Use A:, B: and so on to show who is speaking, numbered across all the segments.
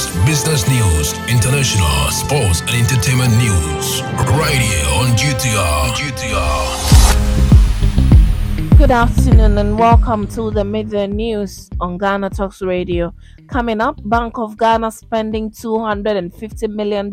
A: news, business news, international, sports, and entertainment news. Right here on GTR. GTR.
B: Good afternoon and welcome to the midday news on Ghana Talks Radio. Coming up, Bank of Ghana spending $250 million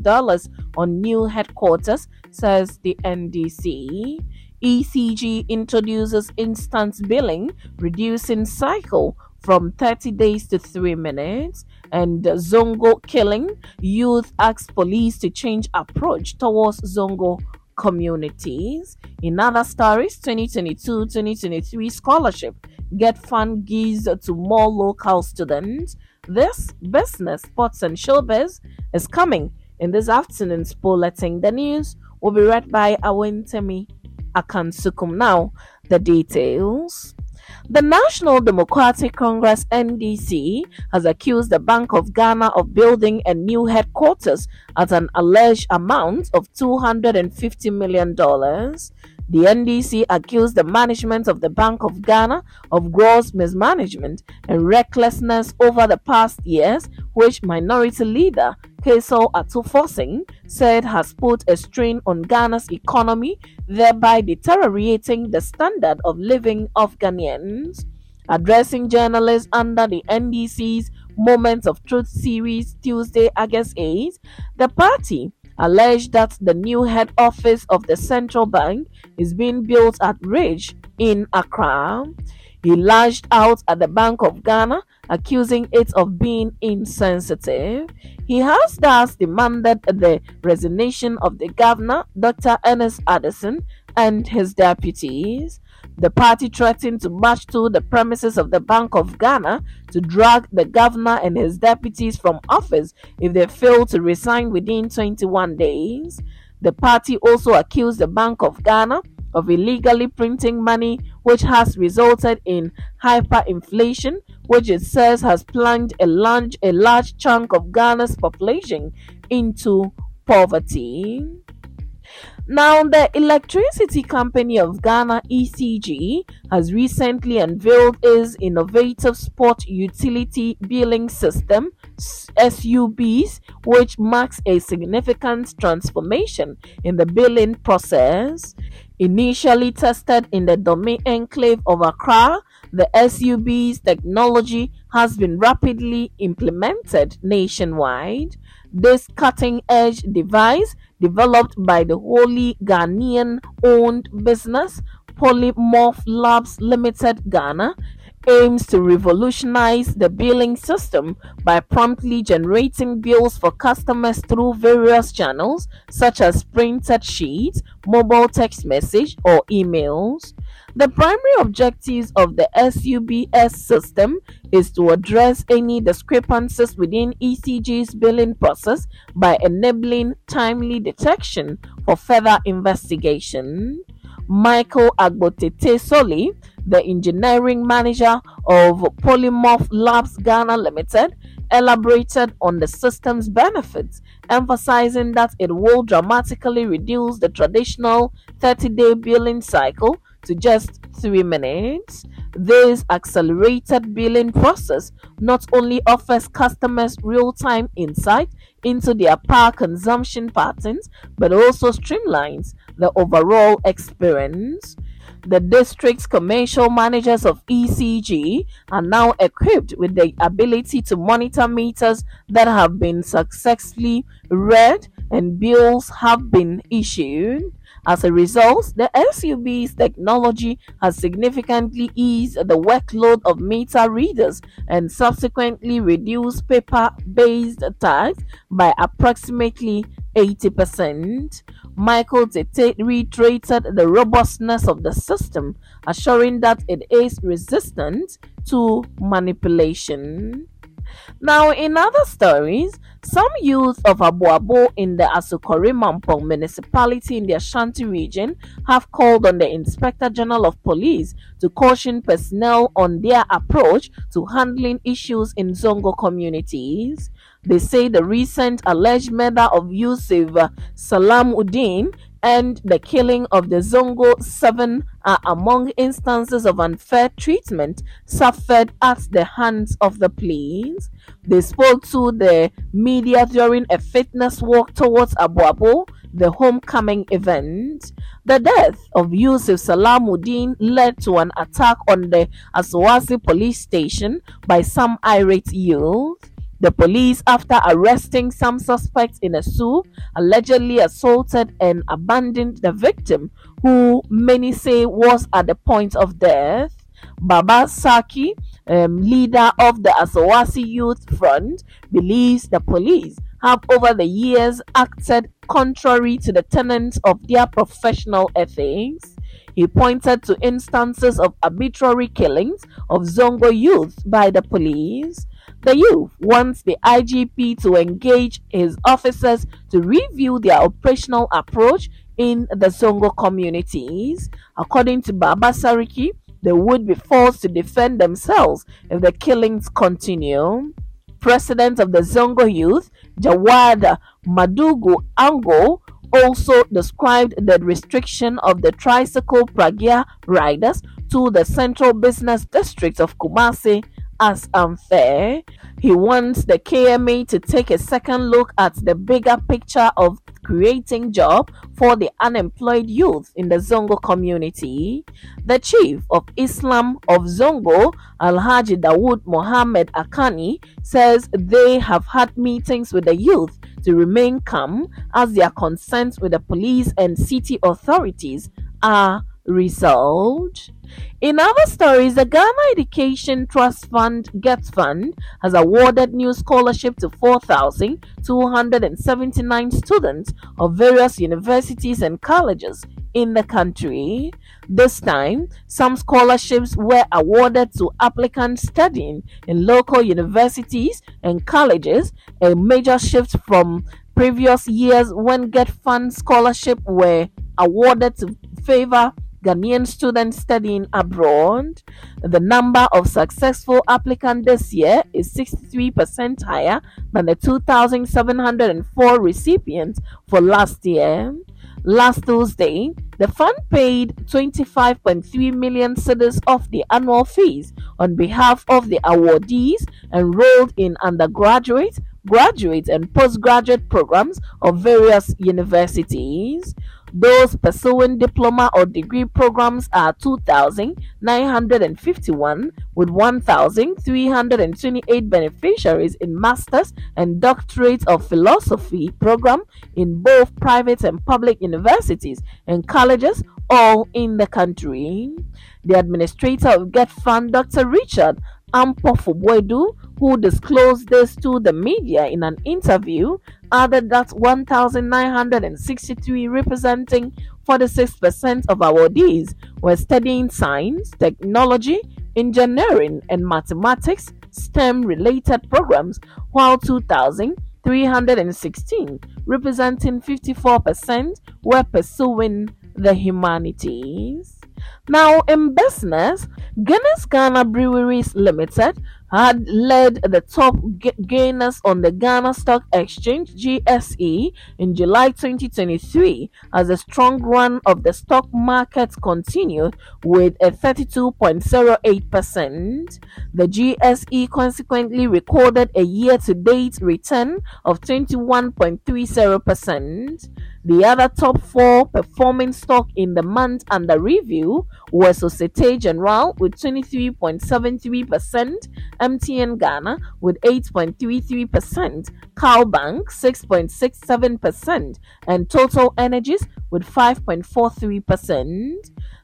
B: on new headquarters, says the NDC. ECG introduces instance billing, reducing cycle from 30 days to 3 minutes. And Zongo killing, youth asks police to change approach towards Zongo communities. In other stories, 2022-2023 scholarship GET Fund gives to more local students. This business, sports and showbiz is coming in this afternoon's bulletin. The news will be read by Awentemi Akansukum. Now, the details. The National Democratic Congress NDC has accused the Bank of Ghana of building a new headquarters at an alleged amount of $250 million. The NDC accused the management of the Bank of Ghana of gross mismanagement and recklessness over the past years, which Minority Leader Cassiel Ato said has put a strain on Ghana's economy, thereby deteriorating the standard of living of Ghanaians. Addressing journalists under the NDC's Moments of Truth series Tuesday, August 8, the party alleged that the new head office of the central bank is being built at Ridge in Accra. He lashed out at the Bank of Ghana, accusing it of being insensitive. He has thus demanded the resignation of the governor, Dr. Ernest Addison, and his deputies. The party threatened to march to the premises of the Bank of Ghana to drag the governor and his deputies from office if they fail to resign within 21 days. The party also accused the Bank of Ghana of illegally printing money, which has resulted in hyperinflation, which it says has plunged a large, a large chunk of Ghana's population into poverty. Now, the Electricity Company of Ghana ECG has recently unveiled its innovative spot utility billing system SUBs, which marks a significant transformation in the billing process. Initially tested in the domain enclave of Accra, the SUB's technology has been rapidly implemented nationwide. This cutting edge device developed by the wholly Ghanaian owned business Polymorph Labs Limited Ghana aims to revolutionize the billing system by promptly generating bills for customers through various channels such as printed sheets, mobile text message, or emails. The primary objectives of the SUBS system is to address any discrepancies within ECG's billing process by enabling timely detection for further investigation. Michael Agbotete Soli, the engineering manager of Polymorph Labs Ghana Limited, elaborated on the system's benefits, emphasizing that it will dramatically reduce the traditional 30 day billing cycle to just three minutes. This accelerated billing process not only offers customers real time insight into their power consumption patterns but also streamlines the overall experience. The district's commercial managers of ECG are now equipped with the ability to monitor meters that have been successfully read and bills have been issued. As a result, the SUB's technology has significantly eased the workload of meter readers and subsequently reduced paper based tasks by approximately 80%. Michael Tete reiterated the robustness of the system, assuring that it is resistant to manipulation. Now, in other stories, some youths of Aboabo in the Asokore Mampong municipality in the Ashanti region have called on the Inspector General of Police to caution personnel on their approach to handling issues in Zongo communities. They say the recent alleged murder of Yusuf Salam Uddin and the killing of the Zongo 7 are among instances of unfair treatment suffered at the hands of the police. They spoke to the media during a fitness walk towards Aboabo, the homecoming event. The death of Yusuf Salamuddin led to an attack on the Asawase police station by some irate youth. The police, after arresting some suspects in a zoo, allegedly assaulted and abandoned the victim, who many say was at the point of death. Baba Saki, um, leader of the Asawase Youth Front, believes the police have over the years acted contrary to the tenets of their professional ethics. He pointed to instances of arbitrary killings of Zongo youth by the police. The youth wants the IGP to engage his officers to review their operational approach in the Zongo communities. According to Baba Sariki, they would be forced to defend themselves if the killings continue. President of the Zongo Youth, Jawada Madugu Ango, also described the restriction of the tricycle Pragya riders to the central business district of Kumasi as unfair. He wants the KMA to take a second look at the bigger picture of creating jobs for the unemployed youth in the Zongo community. The chief of Islam of Zongo, Alhaji Dawood Mohammed Akani, says they have had meetings with the youth to remain calm as their concerns with the police and city authorities are resolved. In other stories, the Ghana Education Trust Fund GET Fund has awarded new scholarship to 4,279 students of various universities and colleges in the country. This time, some scholarships were awarded to applicants studying in local universities and colleges, a major shift from previous years when GET Fund scholarship were awarded to favor Ghanaian students studying abroad. The number of successful applicants this year is 63% higher than the 2,704 recipients for last year. Last Tuesday, the fund paid 25.3 million cedis of the annual fees on behalf of the awardees enrolled in undergraduate, graduate, and postgraduate programs of various universities. Those pursuing diploma or degree programs are 2,951, with 1,328 beneficiaries in Masters and Doctorate of Philosophy program in both private and public universities and colleges, all in the country. The administrator of GET Fund, Dr. Richard Ampofo Boateng, who disclosed this to the media in an interview, added that 1,963 representing 46% of awardees were studying science, technology, engineering, and mathematics STEM related programs, while 2,316, representing 54%, were pursuing the humanities. Now, in business, Guinness Ghana Breweries Limited had led the top gainers on the Ghana Stock Exchange GSE in July 2023 as the strong run of the stock market continued with a 32.08%. The GSE consequently recorded a year to date return of 21.30%. The other top four performing stock in the month under review were Societe Generale with 23.73%, MTN Ghana with 8.33%, CalBank 6.67%, and Total Energies with 5.43%.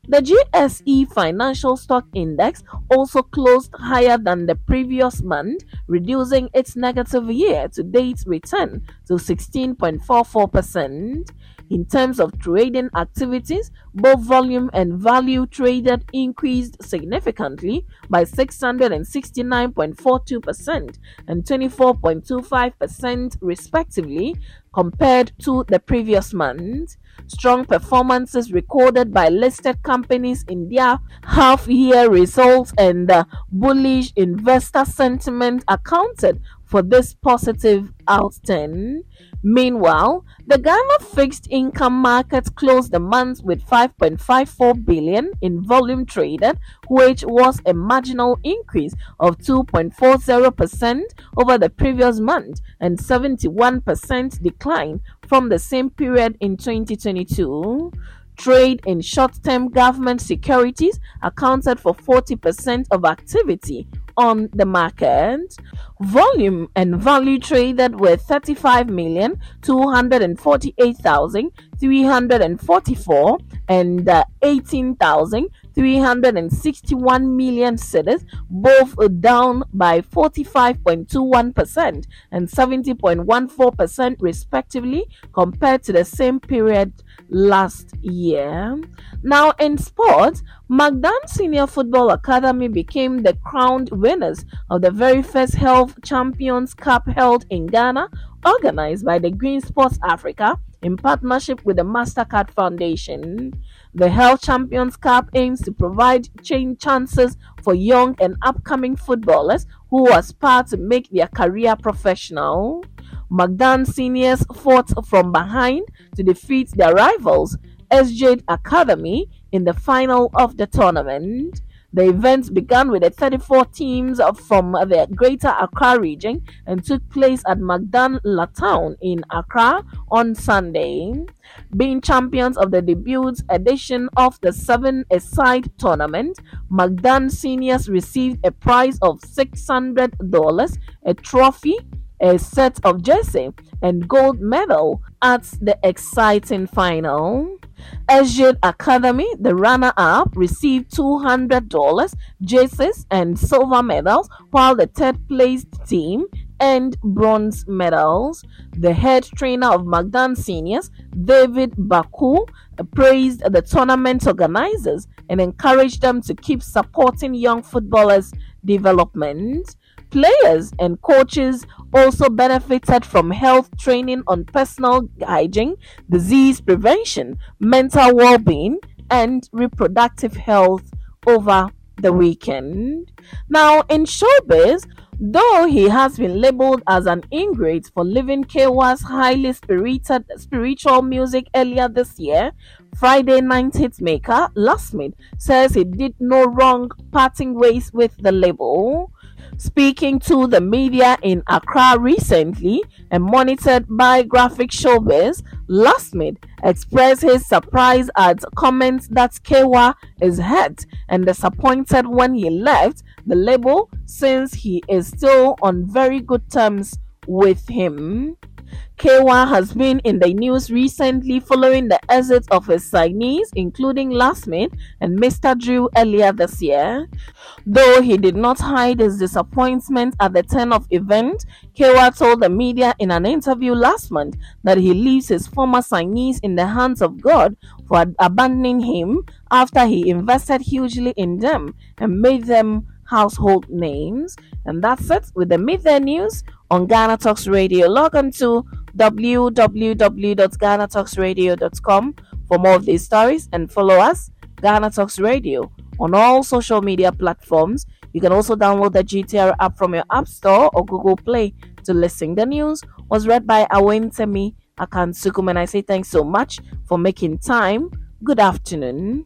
B: The GSE Financial Stock Index also closed higher than the previous month, reducing its negative year to date return to 16.44%. In terms of trading activities, both volume and value traded increased significantly by 669.42% and 24.25% respectively compared to the previous month. Strong performances recorded by listed companies in their half year results and bullish investor sentiment accounted for this positive outturn. Meanwhile, the Ghana fixed income market closed the month with 5.54 billion in volume traded, which was a marginal increase of 2.40% over the previous month and 71% decline from the same period in 2022. Trade in short term government securities accounted for 40% of activity on the market. Volume and value traded were 35 million 248,344 and uh, 18,361 million cedis, both down by 45.21% and 70.14% respectively compared to the same period last year. Now, in sports, Magdan Senior Football Academy became the crowned winners of the very first Health Champions Cup held in Ghana, organized by the Green Sports Africa in partnership with the MasterCard Foundation. The Health Champions Cup aims to provide change chances for young and upcoming footballers who aspire to make their career professional. Magdan seniors fought from behind to defeat their rivals, SJ Academy, in the final of the tournament. The event began with the 34 teams from the Greater Accra region and took place at Magdan Town in Accra on Sunday. Being champions of the debut edition of the seven-a-side tournament, Magdan seniors received a prize of $600, a trophy, a set of jersey and gold medal at the exciting final. SJ Academy, the runner-up, received $200 jerseys and silver medals, while the third-placed team earned bronze medals. The head trainer of Magdan Seniors, David Baku, praised the tournament organizers and encouraged them to keep supporting young footballers' development. Players and coaches also benefited from health training on personal hygiene, disease prevention, mental well being, and reproductive health over the weekend. Now, in showbiz, though he has been labeled as an ingrate for leaving Kaywa's highly spirited spiritual music earlier this year, Friday night hitmaker Lasmid says he did no wrong parting ways with the label. Speaking to the media in Accra recently and monitored by Graphic Showbiz, Lasmid expressed his surprise at comments that Kaywa is hurt and disappointed when he left the label since he is still on very good terms with him. Kaywa has been in the news recently following the exit of his signees, including Lasmid and Mr. Drew earlier this year. Though he did not hide his disappointment at the turn of event, Kaywa told the media in an interview last month that he leaves his former signees in the hands of God for abandoning him after he invested hugely in them and made them household names. And that's it with the Midday News on Ghana Talks Radio. Log on to www.ghanatalksradio.com for more of these stories and follow us, Ghana Talks Radio, on all social media platforms. You can also download the GTR app from your App Store or Google Play to listen. The news was read by Awentemi Akansukum, and I say thanks so much for making time. Good afternoon.